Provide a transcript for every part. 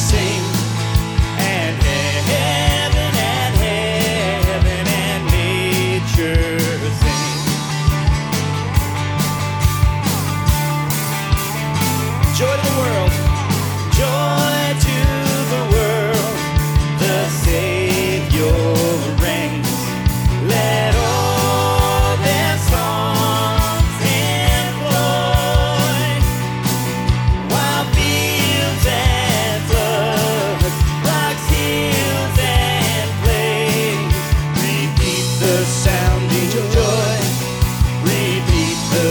Say.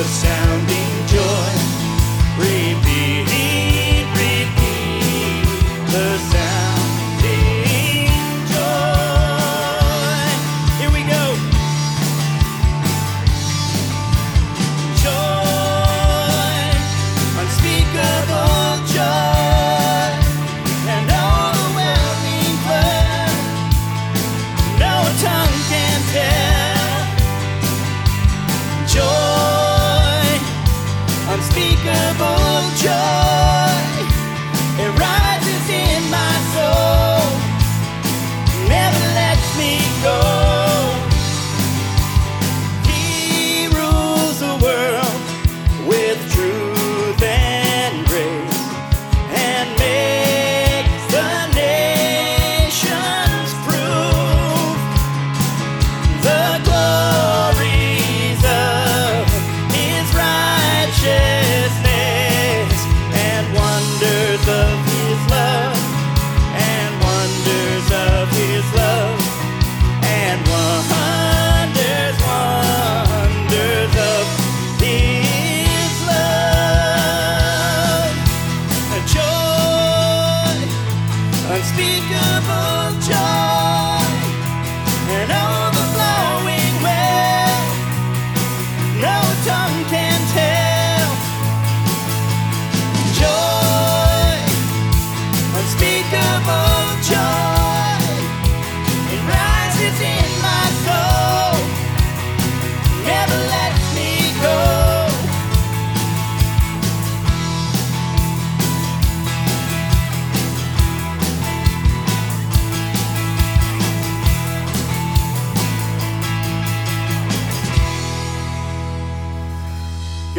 sad.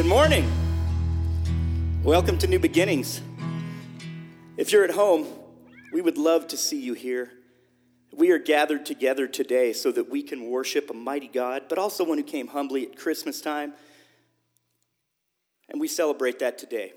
Good morning. Welcome to New Beginnings. If you're at home, we would love to see you here. We are gathered together today so that we can worship a mighty God, but also one who came humbly at Christmas time. And we celebrate that today.